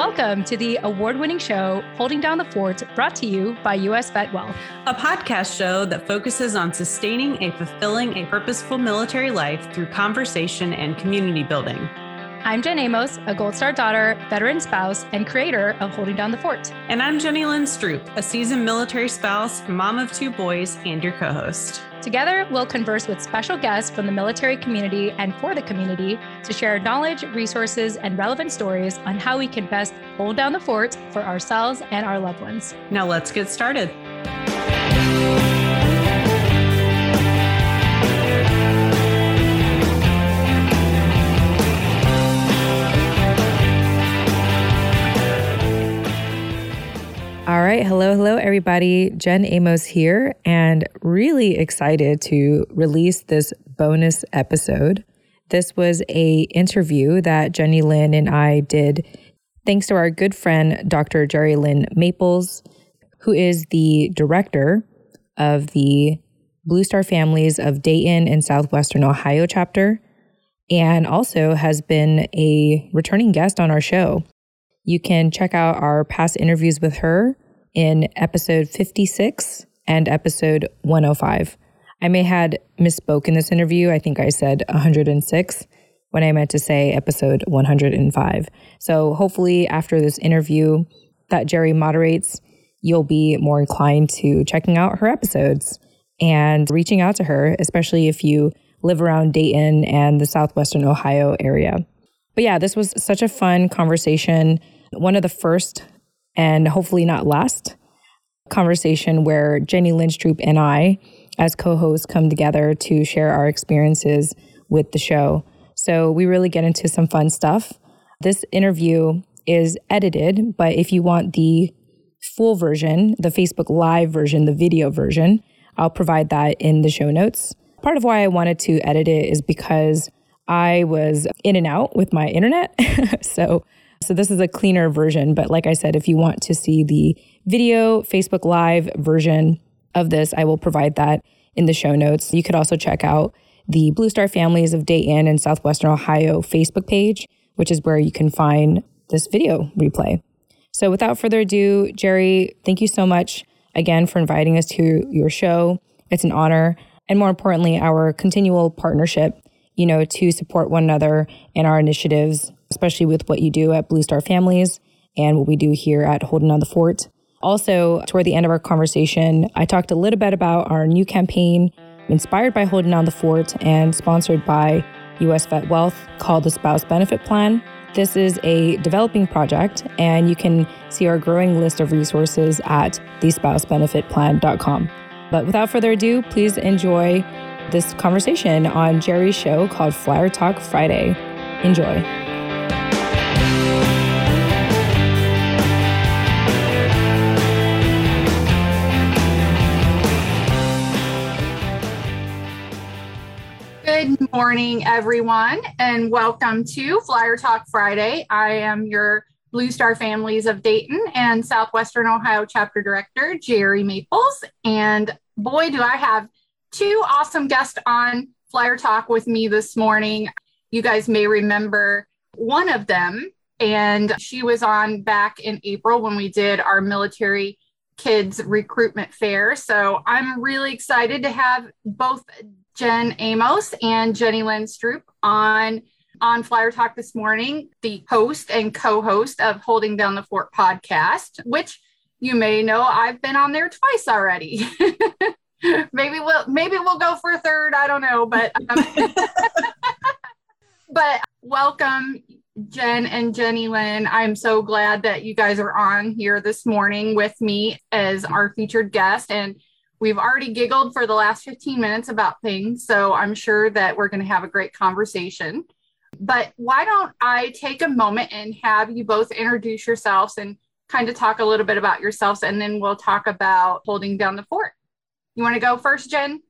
Welcome to the award winning show, Holding Down the Fort, brought to you by US Vet Wealth, a podcast show that focuses on sustaining a fulfilling, a purposeful military life through conversation and community building. I'm Jen Amos, a Gold Star daughter, veteran spouse, and creator of Holding Down the Fort. And I'm Jenny Lynn Stroop, a seasoned military spouse, mom of two boys, and your co host. Together, we'll converse with special guests from the military community and for the community to share knowledge, resources, and relevant stories on how we can best hold down the fort for ourselves and our loved ones. Now, let's get started. Right. Hello, hello, everybody. Jen Amos here, and really excited to release this bonus episode. This was a interview that Jenny Lynn and I did thanks to our good friend, Dr. Jerry Lynn Maples, who is the director of the Blue Star Families of Dayton and Southwestern Ohio chapter, and also has been a returning guest on our show. You can check out our past interviews with her in episode 56 and episode 105. I may had misspoke in this interview. I think I said 106 when I meant to say episode 105. So hopefully after this interview that Jerry moderates, you'll be more inclined to checking out her episodes and reaching out to her, especially if you live around Dayton and the southwestern Ohio area. But yeah, this was such a fun conversation. One of the first and hopefully not last conversation where Jenny Lynn Stroop and I, as co hosts, come together to share our experiences with the show. So we really get into some fun stuff. This interview is edited, but if you want the full version, the Facebook Live version, the video version, I'll provide that in the show notes. Part of why I wanted to edit it is because I was in and out with my internet. so so this is a cleaner version, but like I said, if you want to see the video Facebook Live version of this, I will provide that in the show notes. You could also check out the Blue Star Families of Dayton and Southwestern Ohio Facebook page, which is where you can find this video replay. So without further ado, Jerry, thank you so much again for inviting us to your show. It's an honor. And more importantly, our continual partnership, you know, to support one another in our initiatives especially with what you do at Blue Star Families and what we do here at Holding on the Fort. Also, toward the end of our conversation, I talked a little bit about our new campaign inspired by Holding on the Fort and sponsored by US Vet Wealth called the Spouse Benefit Plan. This is a developing project, and you can see our growing list of resources at thespousebenefitplan.com. But without further ado, please enjoy this conversation on Jerry's show called Flyer Talk Friday. Enjoy. Good morning, everyone, and welcome to Flyer Talk Friday. I am your Blue Star Families of Dayton and Southwestern Ohio chapter director, Jerry Maples. And boy, do I have two awesome guests on Flyer Talk with me this morning. You guys may remember one of them, and she was on back in April when we did our military kids recruitment fair. So I'm really excited to have both Jen Amos and Jenny Lynn Stroop on on Flyer Talk this morning, the host and co-host of Holding Down the Fort podcast, which you may know I've been on there twice already. maybe we'll maybe we'll go for a third. I don't know, but um, but welcome Jen and Jenny Lynn. I'm so glad that you guys are on here this morning with me as our featured guest and We've already giggled for the last 15 minutes about things, so I'm sure that we're going to have a great conversation. But why don't I take a moment and have you both introduce yourselves and kind of talk a little bit about yourselves, and then we'll talk about holding down the fort. You want to go first, Jen?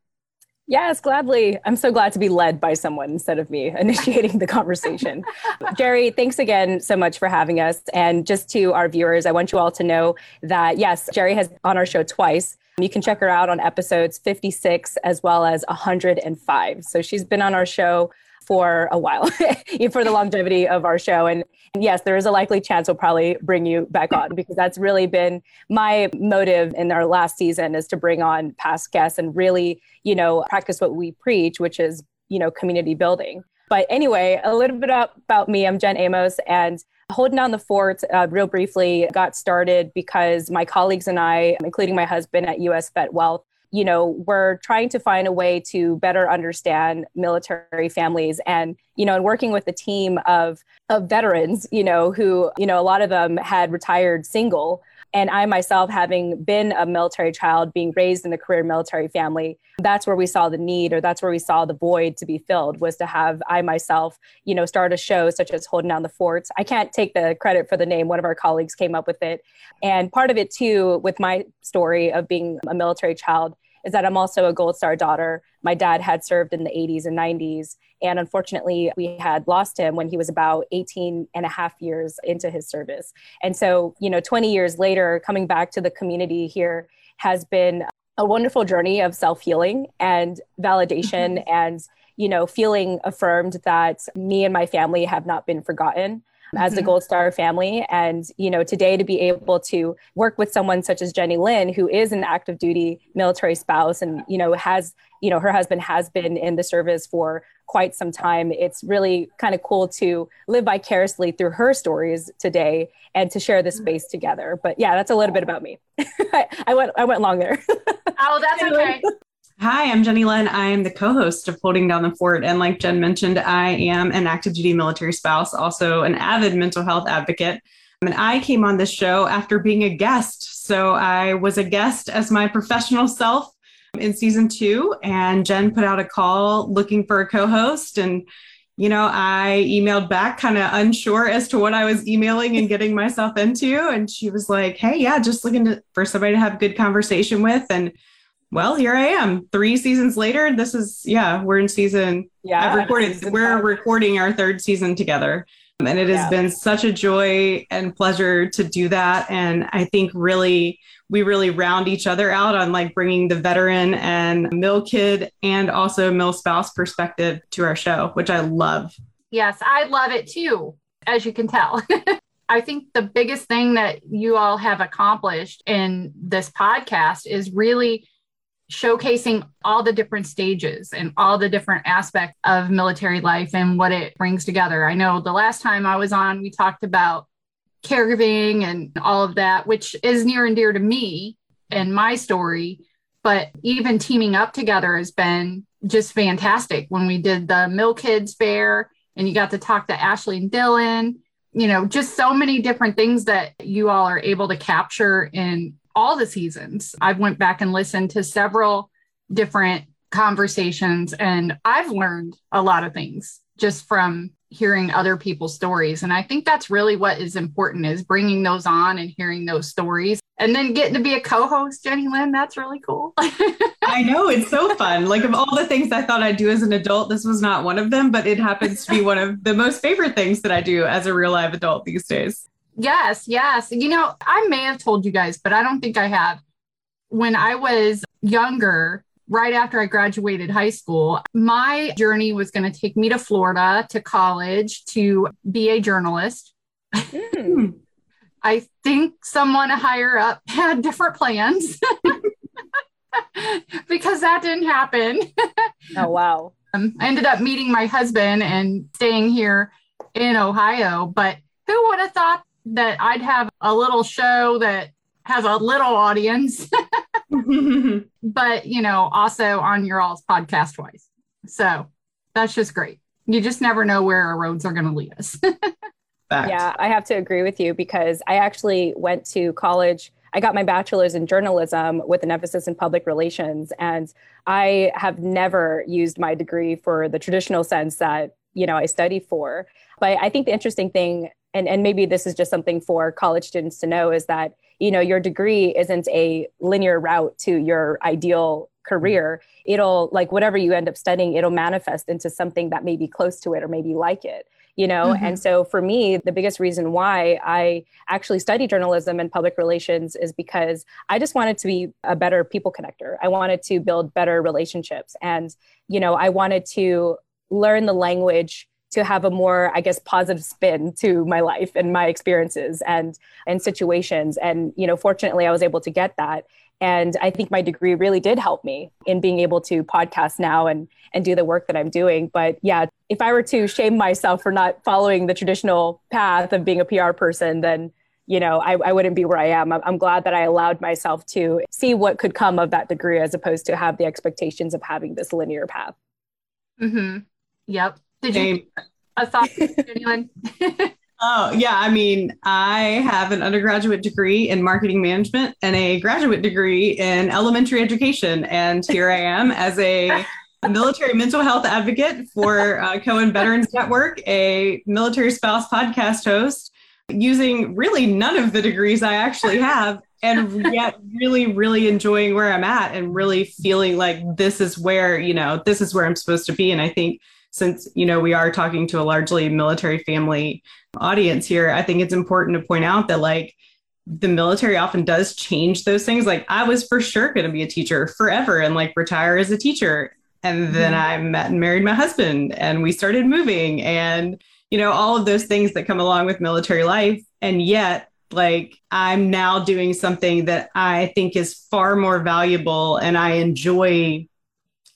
Yes, gladly. I'm so glad to be led by someone instead of me initiating the conversation. Jerry, thanks again so much for having us. And just to our viewers, I want you all to know that yes, Jerry has on our show twice. You can check her out on episodes 56 as well as 105. So she's been on our show for a while, for the longevity of our show. And, and yes, there is a likely chance we'll probably bring you back on because that's really been my motive in our last season is to bring on past guests and really, you know, practice what we preach, which is, you know, community building. But anyway, a little bit about me. I'm Jen Amos, and Holding Down the Fort, uh, real briefly, got started because my colleagues and I, including my husband at US Vet Wealth, you know, we're trying to find a way to better understand military families and, you know, and working with a team of, of veterans, you know, who, you know, a lot of them had retired single and I myself, having been a military child, being raised in a career military family, that's where we saw the need or that's where we saw the void to be filled was to have I myself, you know, start a show such as Holding Down the Forts. I can't take the credit for the name. One of our colleagues came up with it. And part of it too, with my story of being a military child, is that I'm also a Gold Star daughter. My dad had served in the 80s and 90s. And unfortunately, we had lost him when he was about 18 and a half years into his service. And so, you know, 20 years later, coming back to the community here has been a wonderful journey of self healing and validation mm-hmm. and, you know, feeling affirmed that me and my family have not been forgotten as mm-hmm. a Gold Star family. And, you know, today to be able to work with someone such as Jenny Lynn, who is an active duty military spouse and, you know, has, you know, her husband has been in the service for quite some time. It's really kind of cool to live vicariously through her stories today and to share this space together. But yeah, that's a little bit about me. I, I, went I went long there. oh, that's okay. Hi, I'm Jenny Lynn. I am the co host of Holding Down the Fort. And like Jen mentioned, I am an active duty military spouse, also an avid mental health advocate. And I came on this show after being a guest. So I was a guest as my professional self in season two, and Jen put out a call looking for a co host. And, you know, I emailed back kind of unsure as to what I was emailing and getting myself into. And she was like, hey, yeah, just looking to, for somebody to have a good conversation with. And well, here I am. Three seasons later. This is yeah, we're in season. Yeah, I've recorded. We're five. recording our third season together, um, and it has yeah. been such a joy and pleasure to do that. And I think really we really round each other out on like bringing the veteran and mill kid and also mill spouse perspective to our show, which I love. Yes, I love it too, as you can tell. I think the biggest thing that you all have accomplished in this podcast is really showcasing all the different stages and all the different aspects of military life and what it brings together. I know the last time I was on, we talked about caregiving and all of that, which is near and dear to me and my story. But even teaming up together has been just fantastic. When we did the Mill Kids Fair and you got to talk to Ashley and Dylan, you know, just so many different things that you all are able to capture in all the seasons. I've went back and listened to several different conversations and I've learned a lot of things just from hearing other people's stories and I think that's really what is important is bringing those on and hearing those stories and then getting to be a co-host Jenny Lynn that's really cool. I know it's so fun. Like of all the things I thought I'd do as an adult this was not one of them but it happens to be one of the most favorite things that I do as a real live adult these days. Yes, yes. You know, I may have told you guys, but I don't think I have. When I was younger, right after I graduated high school, my journey was going to take me to Florida to college to be a journalist. Mm. I think someone higher up had different plans because that didn't happen. oh, wow. Um, I ended up meeting my husband and staying here in Ohio, but who would have thought that I'd have a little show that has a little audience, but you know, also on your all's podcast wise. So that's just great. You just never know where our roads are going to lead us. yeah, I have to agree with you because I actually went to college. I got my bachelor's in journalism with an emphasis in public relations. And I have never used my degree for the traditional sense that, you know, I study for. But I think the interesting thing and and maybe this is just something for college students to know is that you know your degree isn't a linear route to your ideal career it'll like whatever you end up studying it'll manifest into something that may be close to it or maybe like it you know mm-hmm. and so for me the biggest reason why i actually study journalism and public relations is because i just wanted to be a better people connector i wanted to build better relationships and you know i wanted to learn the language to have a more i guess positive spin to my life and my experiences and and situations. And you know fortunately i was able to get that. And i think my degree really did help me in being able to podcast now and and do the work that i'm doing. But yeah if i were to shame myself for not following the traditional path of being a pr person then you know i, I wouldn't be where i am. I'm, glad that i allowed myself to see what could come of that degree as opposed to have the expectations of having this linear path. Mm-hmm. Yep did you a thought anyone Oh, yeah. I mean, I have an undergraduate degree in marketing management and a graduate degree in elementary education. And here I am as a military mental health advocate for uh, Cohen Veterans Network, a military spouse podcast host, using really none of the degrees I actually have, and yet really, really enjoying where I'm at and really feeling like this is where, you know, this is where I'm supposed to be. And I think since you know we are talking to a largely military family audience here i think it's important to point out that like the military often does change those things. Like i was for sure going to be a teacher forever and like retire as a teacher. And then mm-hmm. i met and married my husband and we started moving and you know all of those things that come along with military life. And yet like i'm now doing something that i think is far more valuable and i enjoy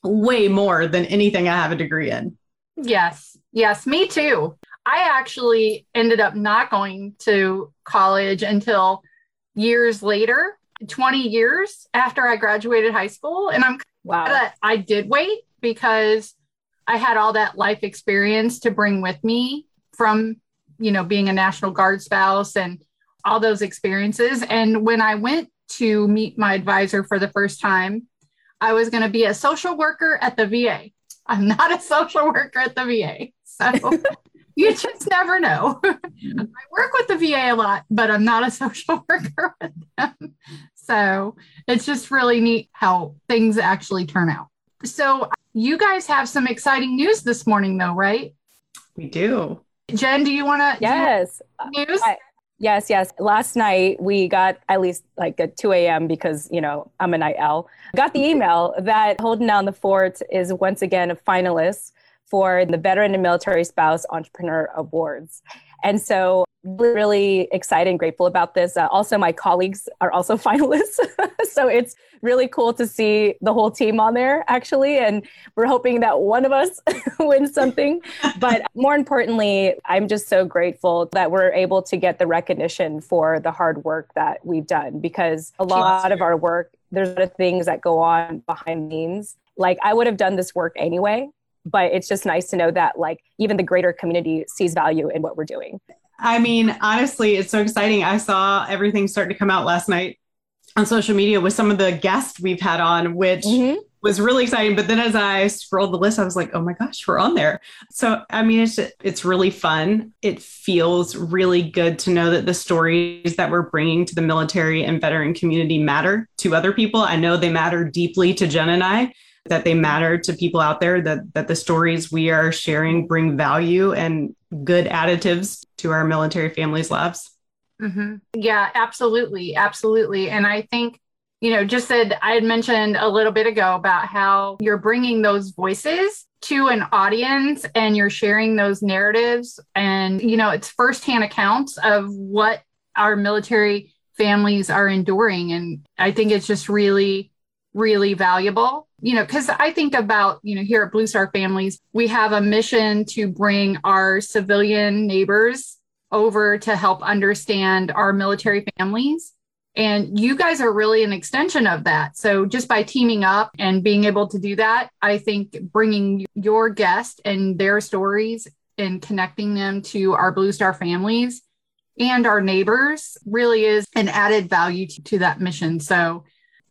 way more than anything i have a degree in Yes. Yes. Me too. I actually ended up not going to college until years later, 20 years after I graduated high school. And I'm wow. that I did wait because I had all that life experience to bring with me from, you know, being a National Guard spouse and all those experiences. And when I went to meet my advisor for the first time, I was going to be a social worker at the VA. I'm not a social worker at the VA. So you just never know. Mm-hmm. I work with the VA a lot, but I'm not a social worker with them. So it's just really neat how things actually turn out. So you guys have some exciting news this morning, though, right? We do. Jen, do you want to? Yes. News? I, Yes, yes. Last night we got at least like at 2 a.m. because, you know, I'm a night owl. Got the email that Holding Down the Fort is once again a finalist for the Veteran and Military Spouse Entrepreneur Awards. And so really excited and grateful about this. Uh, also, my colleagues are also finalists. so it's really cool to see the whole team on there, actually. And we're hoping that one of us wins something. But more importantly, I'm just so grateful that we're able to get the recognition for the hard work that we've done because a lot of our work, there's a lot of things that go on behind the scenes. Like I would have done this work anyway, but it's just nice to know that like even the greater community sees value in what we're doing I mean, honestly, it's so exciting. I saw everything start to come out last night on social media with some of the guests we've had on, which mm-hmm. was really exciting. But then as I scrolled the list, I was like, oh my gosh, we're on there. So I mean, it's it's really fun. It feels really good to know that the stories that we're bringing to the military and veteran community matter to other people. I know they matter deeply to Jen and I that they matter to people out there that that the stories we are sharing bring value and good additives to our military families lives. Mm-hmm. yeah absolutely absolutely. And i think you know just said i had mentioned a little bit ago about how you're bringing those voices to an audience and you're sharing those narratives. And you know it's firsthand accounts of what our military families are enduring. And i think it's just really really valuable. You know because i think about you know here at blue star families we have a mission to bring our civilian neighbors over to help understand our military families. And you guys are really an extension of that. So just by teaming up and being able to do that i think bringing your guest and their stories and connecting them to our blue star families and our neighbors really is an added value to, to that mission. So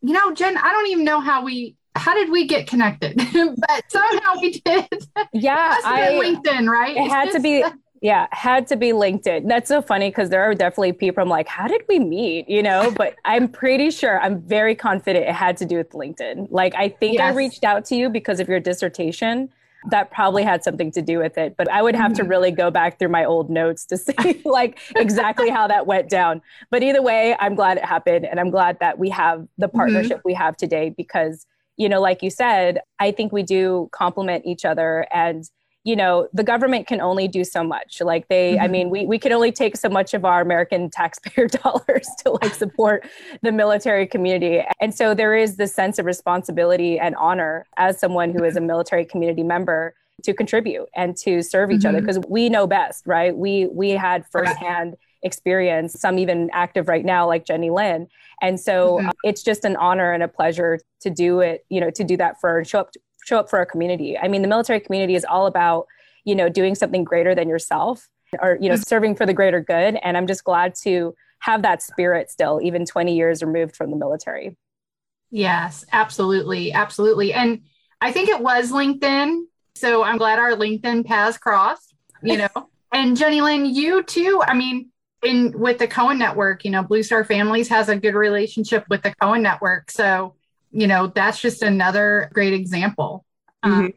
you know, Jen, I don't even know how we how did we get connected? but somehow we did. Yeah, I, LinkedIn, right? It had to be. Yeah, had to be LinkedIn. That's so funny because there are definitely people I'm like, how did we meet? You know, but I'm pretty sure, I'm very confident it had to do with LinkedIn. Like, I think yes. I reached out to you because of your dissertation that probably had something to do with it. But I would have mm-hmm. to really go back through my old notes to see like exactly how that went down. But either way, I'm glad it happened. And I'm glad that we have the mm-hmm. partnership mm-hmm. we have today because, you know, like you said, I think we do complement each other. And, you know the government can only do so much like they mm-hmm. i mean we, we can only take so much of our american taxpayer dollars to like support the military community and so there is this sense of responsibility and honor as someone who is a military community member to contribute and to serve each mm-hmm. other because we know best right we we had firsthand experience some even active right now like jenny lynn and so mm-hmm. uh, it's just an honor and a pleasure to do it you know to do that for show up show up for our community. I mean, the military community is all about, you know, doing something greater than yourself or, you know, mm-hmm. serving for the greater good. And I'm just glad to have that spirit still, even 20 years removed from the military. Yes, absolutely. Absolutely. And I think it was LinkedIn. So I'm glad our LinkedIn paths crossed, you know. and Jenny Lynn, you too. I mean, in with the Cohen network, you know, Blue Star Families has a good relationship with the Cohen network. So you know, that's just another great example. Mm-hmm. Um,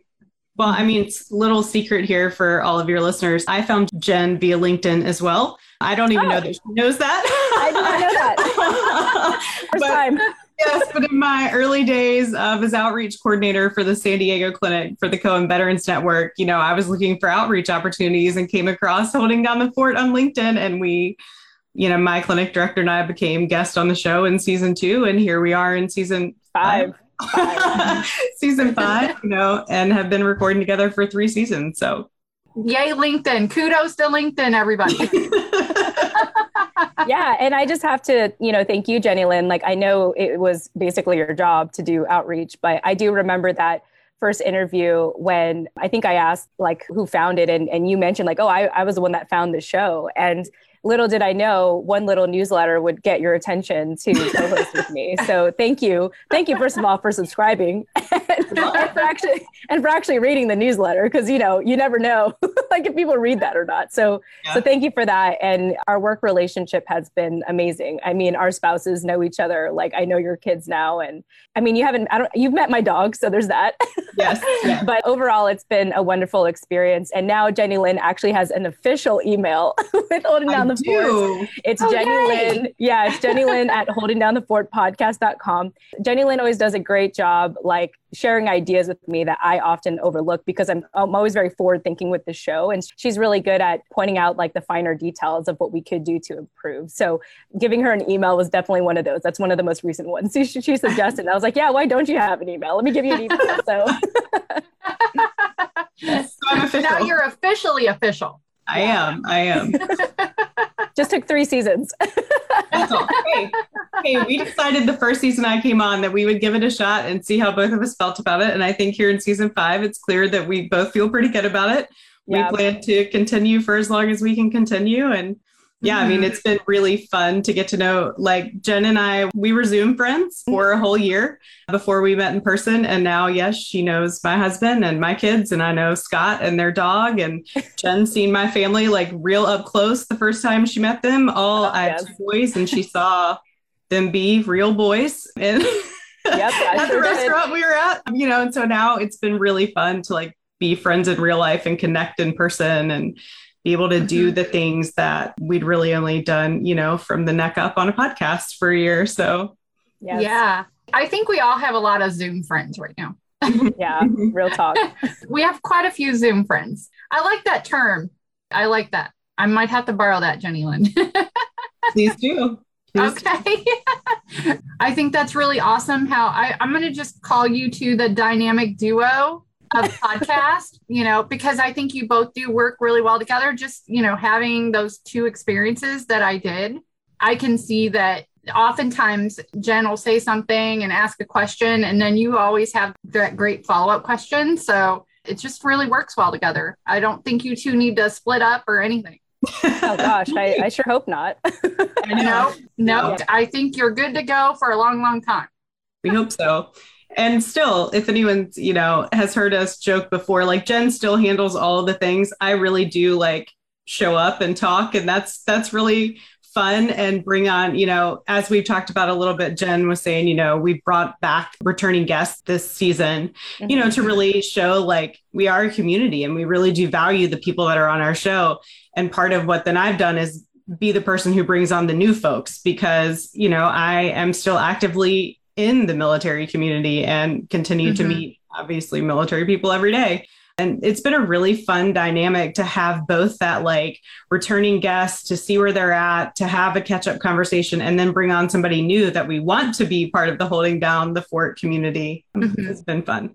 well, I mean, it's little secret here for all of your listeners. I found Jen via LinkedIn as well. I don't even oh. know that she knows that. I did not know that. First but, time. yes, but in my early days of as outreach coordinator for the San Diego clinic for the Cohen Veterans Network, you know, I was looking for outreach opportunities and came across holding down the fort on LinkedIn and we you know, my clinic director and I became guest on the show in season two, and here we are in season five. five. season five, you know, and have been recording together for three seasons. So, yay, LinkedIn! Kudos to LinkedIn, everybody. yeah, and I just have to, you know, thank you, Jenny Lynn. Like, I know it was basically your job to do outreach, but I do remember that first interview when I think I asked like who found it and, and you mentioned like, oh, I, I was the one that found the show. And little did I know one little newsletter would get your attention to co-host with me. So thank you. Thank you, first of all, for subscribing and, for actually and for actually reading the newsletter because you know, you never know like if people read that or not. So yeah. so thank you for that. And our work relationship has been amazing. I mean, our spouses know each other. Like I know your kids now. And I mean you haven't I don't you've met my dog, so there's that. Yes. Yeah. but overall it's been a wonderful experience. And now Jenny Lynn actually has an official email with holding down the fort. It's oh, Jenny yay. Lynn. Yeah, it's Jenny Lynn at holding down the fort podcast.com. Jenny Lynn always does a great job like sharing ideas with me that I often overlook because I'm, I'm always very forward thinking with the show. And she's really good at pointing out like the finer details of what we could do to improve. So giving her an email was definitely one of those. That's one of the most recent ones she, she suggested. I was like, yeah, why don't you have an email? Let me give you an email. So, yes. so now you're officially official. I am. I am. Just took three seasons. hey, hey, we decided the first season I came on that we would give it a shot and see how both of us felt about it. And I think here in season five, it's clear that we both feel pretty good about it. Yeah. We plan to continue for as long as we can continue. And yeah, I mean, mm-hmm. it's been really fun to get to know like Jen and I, we were Zoom friends for a whole year before we met in person. And now, yes, she knows my husband and my kids, and I know Scott and their dog. And Jen seen my family like real up close the first time she met them, all oh, yes. at boys, and she saw them be real boys. And yep, at sure the restaurant did. we were at, you know, and so now it's been really fun to like be friends in real life and connect in person and be able to do mm-hmm. the things that we'd really only done, you know, from the neck up on a podcast for a year. Or so, yes. yeah, I think we all have a lot of Zoom friends right now. yeah, real talk. we have quite a few Zoom friends. I like that term. I like that. I might have to borrow that, Jenny Lynn. Please do. Please okay. I think that's really awesome how I, I'm going to just call you to the dynamic duo of podcast, you know, because I think you both do work really well together. Just, you know, having those two experiences that I did, I can see that oftentimes Jen will say something and ask a question, and then you always have that great follow up question. So it just really works well together. I don't think you two need to split up or anything. oh gosh, I, I, sure hope not. no, no, I think you're good to go for a long, long time. We hope so and still if anyone you know has heard us joke before like jen still handles all the things i really do like show up and talk and that's that's really fun and bring on you know as we've talked about a little bit jen was saying you know we brought back returning guests this season mm-hmm. you know to really show like we are a community and we really do value the people that are on our show and part of what then i've done is be the person who brings on the new folks because you know i am still actively in the military community and continue mm-hmm. to meet obviously military people every day. And it's been a really fun dynamic to have both that like returning guests to see where they're at, to have a catch up conversation, and then bring on somebody new that we want to be part of the holding down the fort community. Mm-hmm. It's been fun.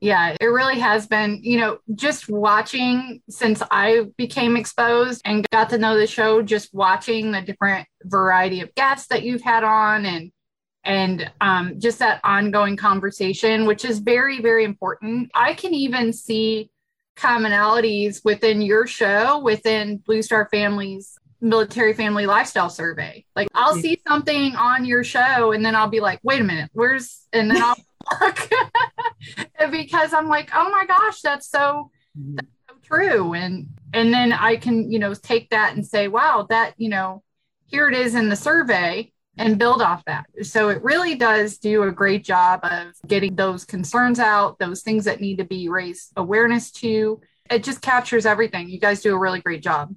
Yeah, it really has been, you know, just watching since I became exposed and got to know the show, just watching the different variety of guests that you've had on and and um, just that ongoing conversation, which is very, very important. I can even see commonalities within your show, within Blue Star Families military family lifestyle survey. Like I'll see something on your show and then I'll be like, wait a minute, where's and then I'll look because I'm like, oh my gosh, that's so that's so true. And and then I can, you know, take that and say, wow, that, you know, here it is in the survey and build off that. So it really does do a great job of getting those concerns out, those things that need to be raised awareness to. It just captures everything. You guys do a really great job.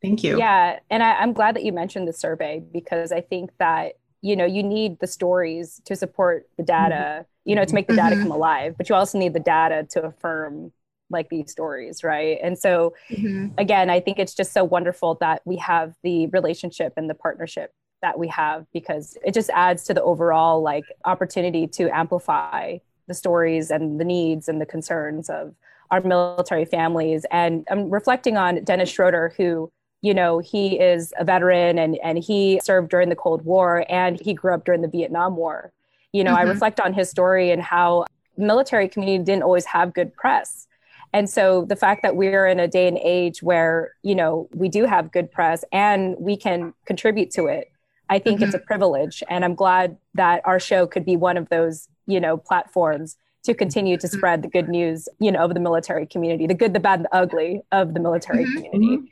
Thank you. Yeah. And I, am glad that you mentioned the survey because I think that, you know, you need the stories to support the data, mm-hmm. you know, to make the data mm-hmm. come alive, but you also need the data to affirm like these stories right and so mm-hmm. again i think it's just so wonderful that we have the relationship and the partnership that we have because it just adds to the overall like opportunity to amplify the stories and the needs and the concerns of our military families. And i'm reflecting on dennis schroeder who you know he is a veteran and and he served during the cold war and he grew up during the vietnam war. You know mm-hmm. i reflect on his story and how military community didn't always have good press. And so the fact that we're in a day and age where you know we do have good press and we can contribute to it I think mm-hmm. it's a mm-hmm. privilege. And I'm glad that our show could be one of those, you know, platforms to continue to mm-hmm. spread the good news, you know, of the military community, the good, the bad, the ugly of the military mm-hmm. community. Mm-hmm.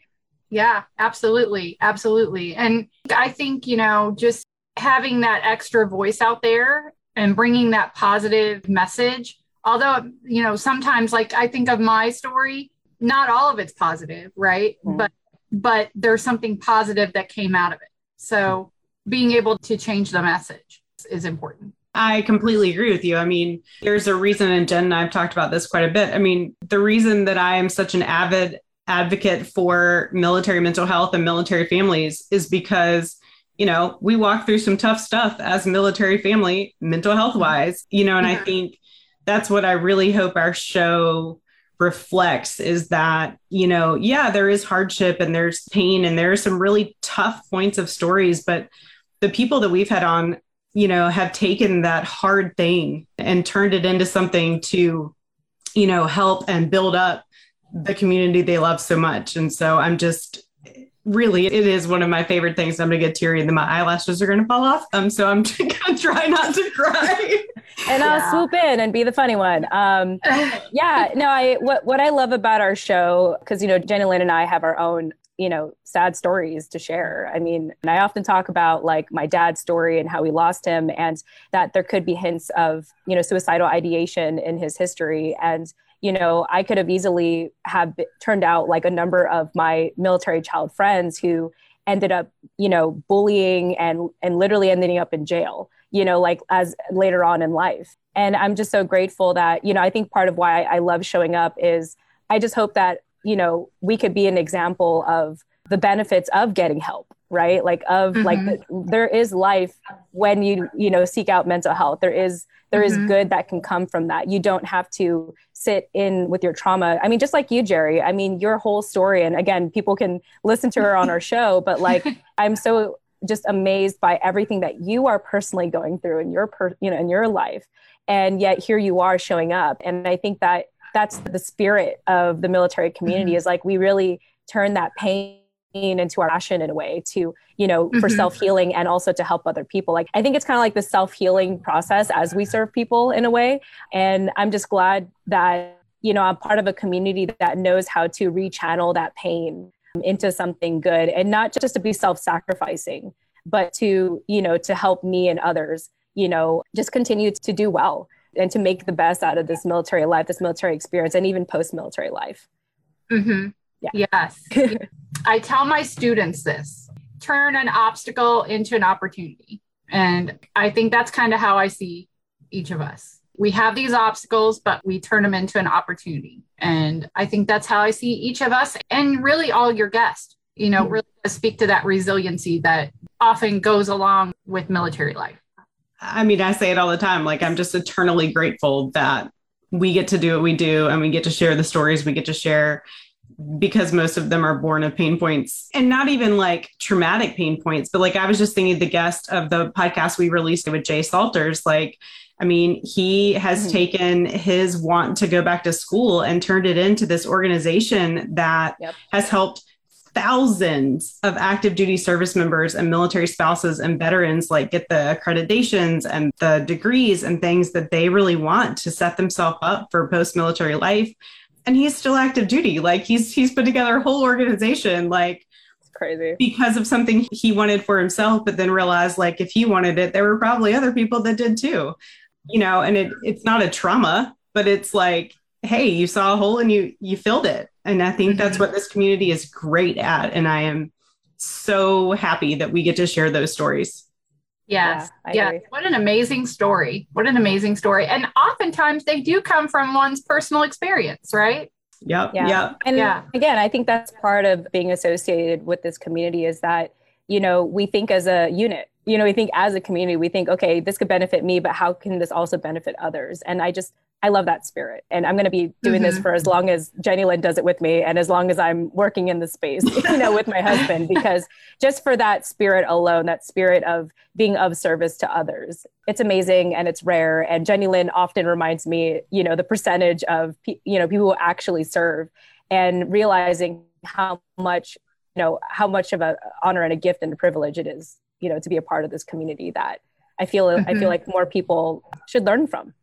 Yeah, absolutely. Absolutely. And I think, you know, just having that extra voice out there and bringing that positive message, although, you know, sometimes like I think of my story, not all of it's positive, right? Mm-hmm. But but there's something positive that came out of it. So being able to change the message is important. I completely agree with you. I mean, there's a reason, and Jen and I have talked about this quite a bit. I mean, the reason that I am such an avid advocate for military mental health and military families is because, you know, we walk through some tough stuff as military family, mental health wise, you know, and I mm-hmm. think that's what I really hope our show reflects is that, you know, yeah, there is hardship and there's pain and there are some really tough points of stories, but the people that we've had on, you know, have taken that hard thing and turned it into something to, you know, help and build up the community they love so much. And so I'm just really, it is one of my favorite things. I'm gonna get teary and then my eyelashes are gonna fall off. Um, so I'm gonna try not to cry. and I'll yeah. swoop in and be the funny one. Um, yeah, no, I what what I love about our show because you know Jenny Lynn and I have our own you know sad stories to share. I mean and i often talk about like my dad's story and how we lost him and that there could be hints of you know suicidal ideation in his history. And you know i could have easily have turned out like a number of my military child friends who ended up you know bullying and and literally ending up in jail you know like as later on in life. And i'm just so grateful that you know i think part of why i love showing up is i just hope that you know we could be an example of the benefits of getting help right? Like of mm-hmm. like the, there is life when you you know seek out mental health. There is there mm-hmm. is good that can come from that. You don't have to sit in with your trauma. I mean just like you jerry i mean your whole story and again people can listen to her on our show but like i'm so just amazed by everything that you are personally going through in your per, you know in your life and yet here you are showing up. And i think that that's the spirit of the military community mm-hmm. is like we really turn that pain into our passion in a way to you know for mm-hmm. self-healing and also to help other people like i think it's kind of like the self-healing process as we serve people in a way and i'm just glad that you know i'm part of a community that knows how to rechannel that pain into something good and not just to be self-sacrificing but to you know to help me and others you know just continue to do well and to make the best out of this military life, this military experience, and even post military life. Mm-hmm. Yeah. Yes. I tell my students this turn an obstacle into an opportunity. And I think that's kind of how I see each of us. we have these obstacles, but we turn them into an opportunity. And I think that's how I see each of us and really all your guests, you know, really speak to that resiliency that often goes along with military life. I mean, I say it all the time. Like, I'm just eternally grateful that we get to do what we do and we get to share the stories we get to share because most of them are born of pain points and not even like traumatic pain points, but like I was just thinking the guest of the podcast we released with Jay Salters, like, I mean, he has mm-hmm. taken his want to go back to school and turned it into this organization that yep. has helped thousands of active duty service members and military spouses and veterans like get the accreditations and the degrees and things that they really want to set themselves up for post-military life. And he's still active duty. Like he's he's put together a whole organization like it's crazy. because of something he wanted for himself but then realized like if he wanted it there were probably other people that did too. You know and it it's not a trauma but it's like hey you saw a hole and you you filled it and I think mm-hmm. that's what this community is great at. And I am so happy that we get to share those stories. Yes. Yeah. yeah. What an amazing story. What an amazing story. And oftentimes they do come from one's personal experience, right? Yep. Yeah. Yep. And yeah. again, I think that's part of being associated with this community is that, you know, we think as a unit, you know, we think as a community, we think, okay, this could benefit me, but how can this also benefit others? And I just, I love that spirit. And I'm going to be doing mm-hmm. this for as long as Jenny Lynn does it with me and as long as I'm working in the space, you know, with my husband, because just for that spirit alone, that spirit of being of service to others, it's amazing and it's rare. And Jenny Lynn often reminds me, you know, the percentage of, you know, people who actually serve and realizing how much, you know, how much of a honor and a gift and a privilege it is, you know, to be a part of this community that I feel, mm-hmm. I feel mm-hmm. like more people should learn from.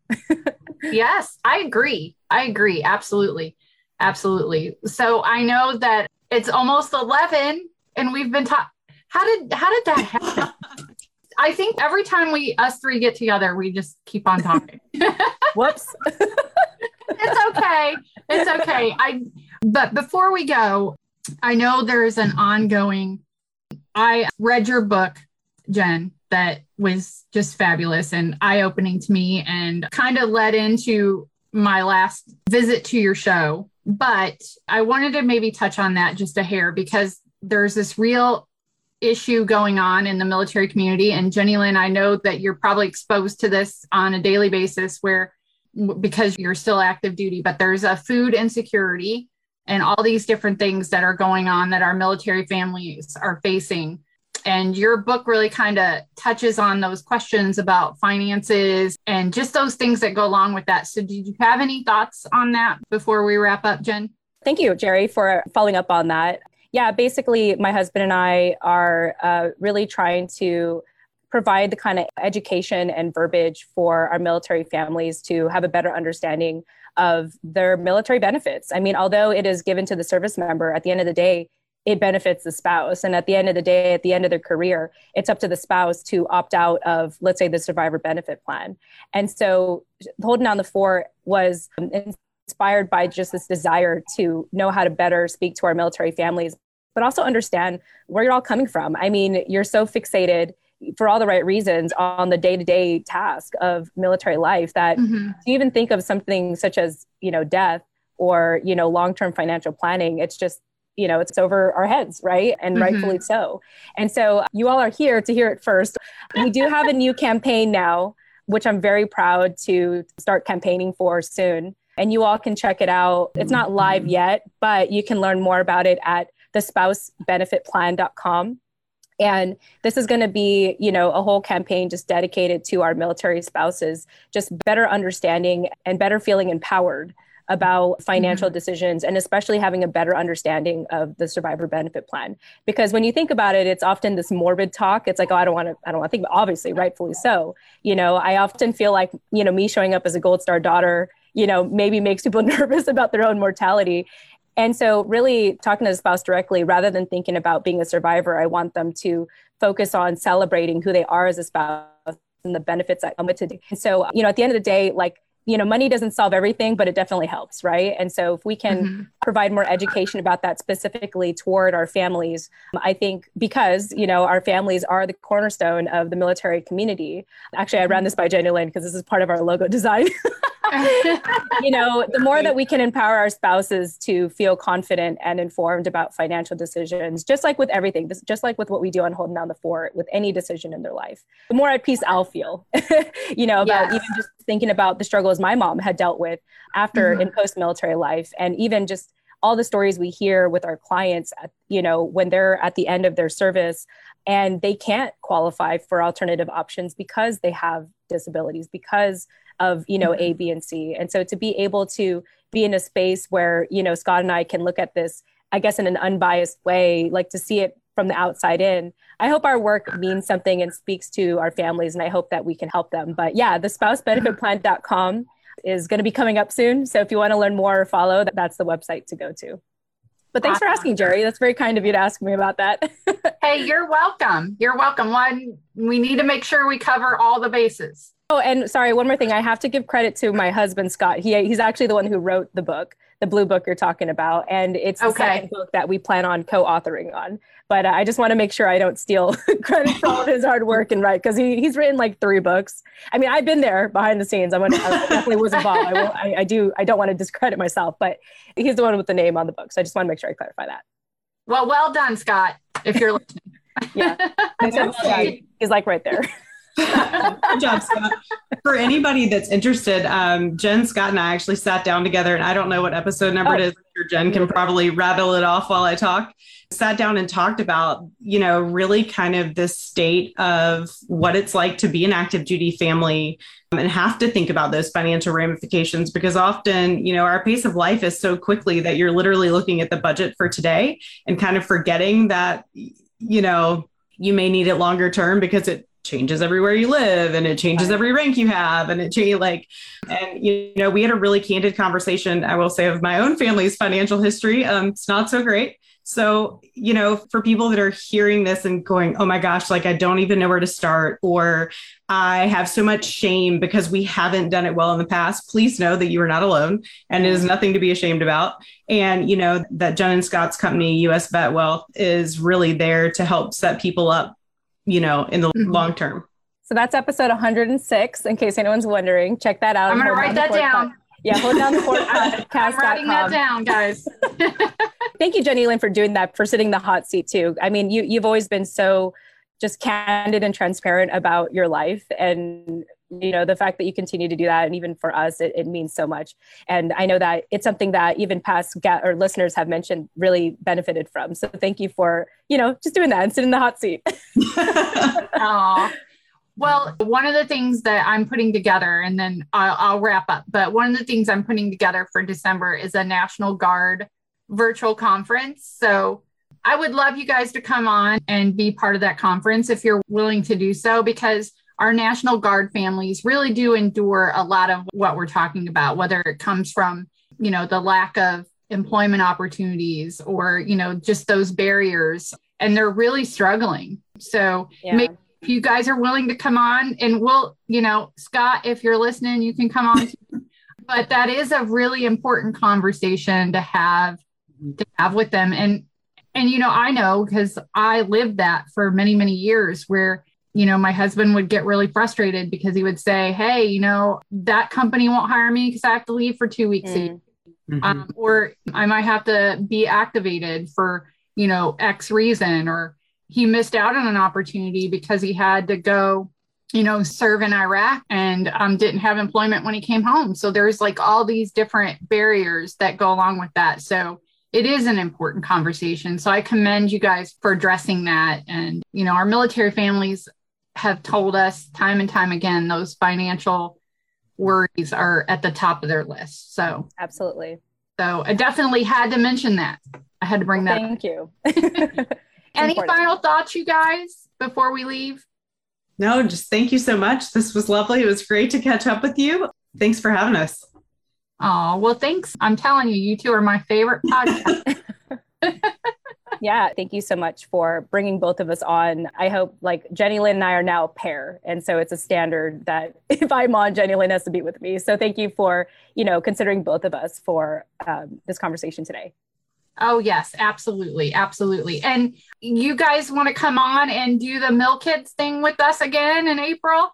Yes, I agree. I agree. Absolutely. Absolutely. So I know that it's almost 11 and we've been talking. How did, how did that happen? I think every time we, us three get together, we just keep on talking. Whoops. it's okay. It's okay. I, but before we go, I know there's an ongoing, I read your book, Jen, that was just fabulous and eye opening to me and kind of led into my last visit to your show. But I wanted to maybe touch on that just a hair because there's this real issue going on in the military community. And Jenny Lynn, I know that you're probably exposed to this on a daily basis where because you're still active duty, but there's a food insecurity and all these different things that are going on that our military families are facing and your book really kind of touches on those questions about finances and just those things that go along with that. So, did you have any thoughts on that before we wrap up, Jen? Thank you, Jerry, for following up on that. Yeah, basically, my husband and I are uh, really trying to provide the kind of education and verbiage for our military families to have a better understanding of their military benefits. I mean, although it is given to the service member, at the end of the day, it benefits the spouse. And at the end of the day, at the end of their career, it's up to the spouse to opt out of, let's say, the survivor benefit plan. And so holding down the fort was inspired by just this desire to know how to better speak to our military families, but also understand where you're all coming from. I mean, you're so fixated for all the right reasons on the day-to-day task of military life that mm-hmm. to even think of something such as, you know, death or, you know, long-term financial planning, it's just you know, it's over our heads, right? And mm-hmm. rightfully so. And so you all are here to hear it first. We do have a new campaign now, which I'm very proud to start campaigning for soon. And you all can check it out. It's not live yet, but you can learn more about it at thespousebenefitplan.com. And this is going to be, you know, a whole campaign just dedicated to our military spouses, just better understanding and better feeling empowered about financial mm-hmm. decisions and especially having a better understanding of the survivor benefit plan. Because when you think about it it's often this morbid talk. It's like oh i don't want to i don't want to think but obviously rightfully so. You know i often feel like you know me showing up as a gold star daughter you know maybe makes people nervous about their own mortality. And so really talking to the spouse directly rather than thinking about being a survivor i want them to focus on celebrating who they are as a spouse and the benefits that come with it. And so you know at the end of the day like you know, money doesn't solve everything, but it definitely helps, right? And so if we can mm-hmm. provide more education about that specifically toward our families, I think because, you know, our families are the cornerstone of the military community. Actually, I ran this by Jenny Lynn because this is part of our logo design. you know, the more that we can empower our spouses to feel confident and informed about financial decisions, just like with everything, just like with what we do on Holding Down the Fort, with any decision in their life, the more at peace I'll feel, you know, about yes. even just thinking about the struggles my mom had dealt with after mm-hmm. in post military life. And even just all the stories we hear with our clients, you know, when they're at the end of their service and they can't qualify for alternative options because they have disabilities, because of you know mm-hmm. a b and c. And so to be able to be in a space where you know scott and i can look at this i guess in an unbiased way like to see it from the outside in i hope our work means something and speaks to our families and i hope that we can help them. But yeah the spousebenefitplan.com is going to be coming up soon. So if you want to learn more or follow that's the website to go to but thanks for asking, Jerry. That's very kind of you to ask me about that. hey, you're welcome. You're welcome. One, we need to make sure we cover all the bases. Oh, and sorry, one more thing. I have to give credit to my husband Scott. He he's actually the one who wrote the book, the blue book you're talking about, and it's the okay. second book that we plan on co-authoring on. But uh, I just want to make sure I don't steal credit for all of his hard work and write because he he's written like three books. I mean, I've been there behind the scenes. I'm I definitely was involved. I, will, I, I do. I don't want to discredit myself, but he's the one with the name on the book. So I just want to make sure I clarify that. Well, well done, Scott. If you're listening. yeah, he's like right there. Good job, Scott. For anybody that's interested, um, Jen, Scott, and I actually sat down together, and I don't know what episode number oh. it is. Jen can probably rattle it off while I talk. Sat down and talked about, you know, really kind of the state of what it's like to be an active duty family um, and have to think about those financial ramifications because often, you know, our pace of life is so quickly that you're literally looking at the budget for today and kind of forgetting that, you know, you may need it longer term because it changes everywhere you live and it changes every rank you have and it changes like and you know we had a really candid conversation i will say of my own family's financial history. Um it's not so great. So you know for people that are hearing this and going oh my gosh like i don't even know where to start or i have so much shame because we haven't done it well in the past please know that you are not alone and it is nothing to be ashamed about. And you know that john and scott's company us vet wealth is really there to help set people up you know, in the mm-hmm. long term. So that's episode 106, in case anyone's wondering. Check that out. I'm going to write that down. Yeah, hold down the fort I'm writing that down, guys. Thank you, Jenny Lynn, for doing that, for sitting the hot seat too. I mean, you you've always been so just candid and transparent about your life and you know the fact that you continue to do that and even for us it, it means so much. And i know that it's something that even past get or listeners have mentioned really benefited from. So thank you for you know just doing that and sitting in the hot seat. Well one of the things that i'm putting together and then I'll, I'll wrap up but one of the things i'm putting together for december is a national guard virtual conference. So I would love you guys to come on and be part of that conference if you're willing to do so, because our National Guard families really do endure a lot of what we're talking about, whether it comes from, you know, the lack of employment opportunities or, you know, just those barriers. And they're really struggling. So yeah. maybe if you guys are willing to come on and we'll, you know, Scott, if you're listening, you can come on. but that is a really important conversation to have to have with them. And and you know, I know because I lived that for many, many years where you know, my husband would get really frustrated because he would say, Hey, you know, that company won't hire me because I have to leave for two weeks. Mm. Mm-hmm. Um, or I might have to be activated for, you know, X reason, or he missed out on an opportunity because he had to go, you know, serve in Iraq and um, didn't have employment when he came home. So there's like all these different barriers that go along with that. So it is an important conversation. So I commend you guys for addressing that. And, you know, our military families have told us time and time again those financial worries are at the top of their list. So, absolutely. So, I definitely had to mention that. I had to bring that. Thank you. Any important. final thoughts, you guys, before we leave? No, just thank you so much. This was lovely. It was great to catch up with you. Thanks for having us. Oh, well, thanks. I'm telling you, you two are my favorite podcast. Yeah, thank you so much for bringing both of us on. I hope like Jenny Lynn and I are now a pair, and so it's a standard that if I'm on, Jenny Lynn has to be with me. So thank you for you know considering both of us for um, this conversation today. Oh yes, absolutely, absolutely. And you guys want to come on and do the Mill Kids thing with us again in April?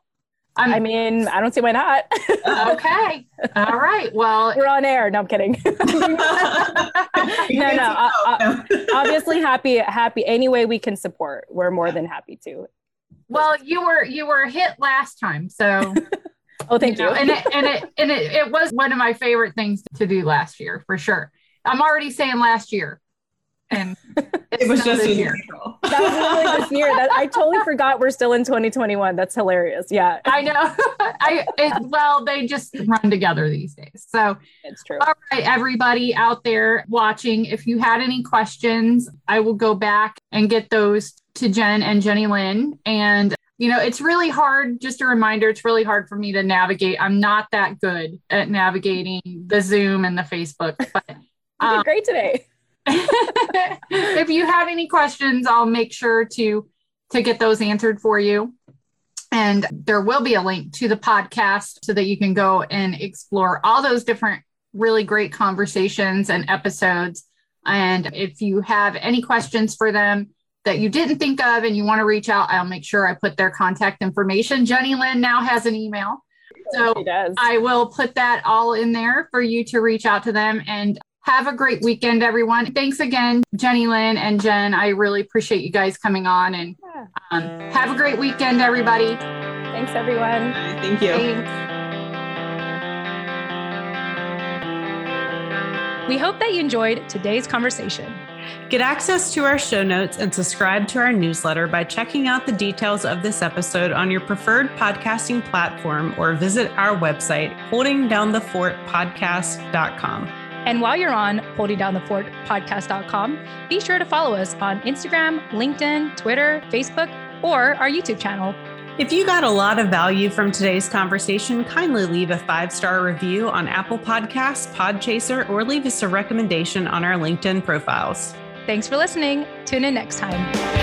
I'm, i mean, I don't see why not. okay. All right. Well, we're on air. No, I'm kidding. no, no. Uh, uh, obviously, happy, happy. Any way we can support, we're more than happy to. Well, you were you were hit last time, so. oh, thank you. Know, and it, and it and it, it was one of my favorite things to do last year for sure. I'm already saying last year and it was just a year. That was really this year. That I totally forgot we're still in 2021. That's hilarious. Yeah, I know. I it, well, they just run together these days. So it's true. All right, everybody out there watching, if you had any questions, I will go back and get those to Jen and Jenny Lynn. And you know, it's really hard. Just a reminder, it's really hard for me to navigate. I'm not that good at navigating the Zoom and the Facebook, but. Um, great today. If you have any questions, I'll make sure to to get those answered for you. And there will be a link to the podcast so that you can go and explore all those different really great conversations and episodes. And if you have any questions for them that you didn't think of and you want to reach out, I'll make sure I put their contact information. Jenny Lynn now has an email. So I will put that all in there for you to reach out to them. And have a great weekend, everyone. Thanks again, Jenny Lynn and Jen. I really appreciate you guys coming on and um, have a great weekend, everybody. Thanks, everyone. Thank you. Thanks. We hope that you enjoyed today's conversation. Get access to our show notes and subscribe to our newsletter by checking out the details of this episode on your preferred podcasting platform or visit our website, holdingdownthefortpodcast.com. And while you're on holdingdownthefortpodcast.com, be sure to follow us on Instagram, LinkedIn, Twitter, Facebook, or our YouTube channel. If you got a lot of value from today's conversation, kindly leave a five star review on Apple Podcasts, Podchaser, or leave us a recommendation on our LinkedIn profiles. Thanks for listening. Tune in next time.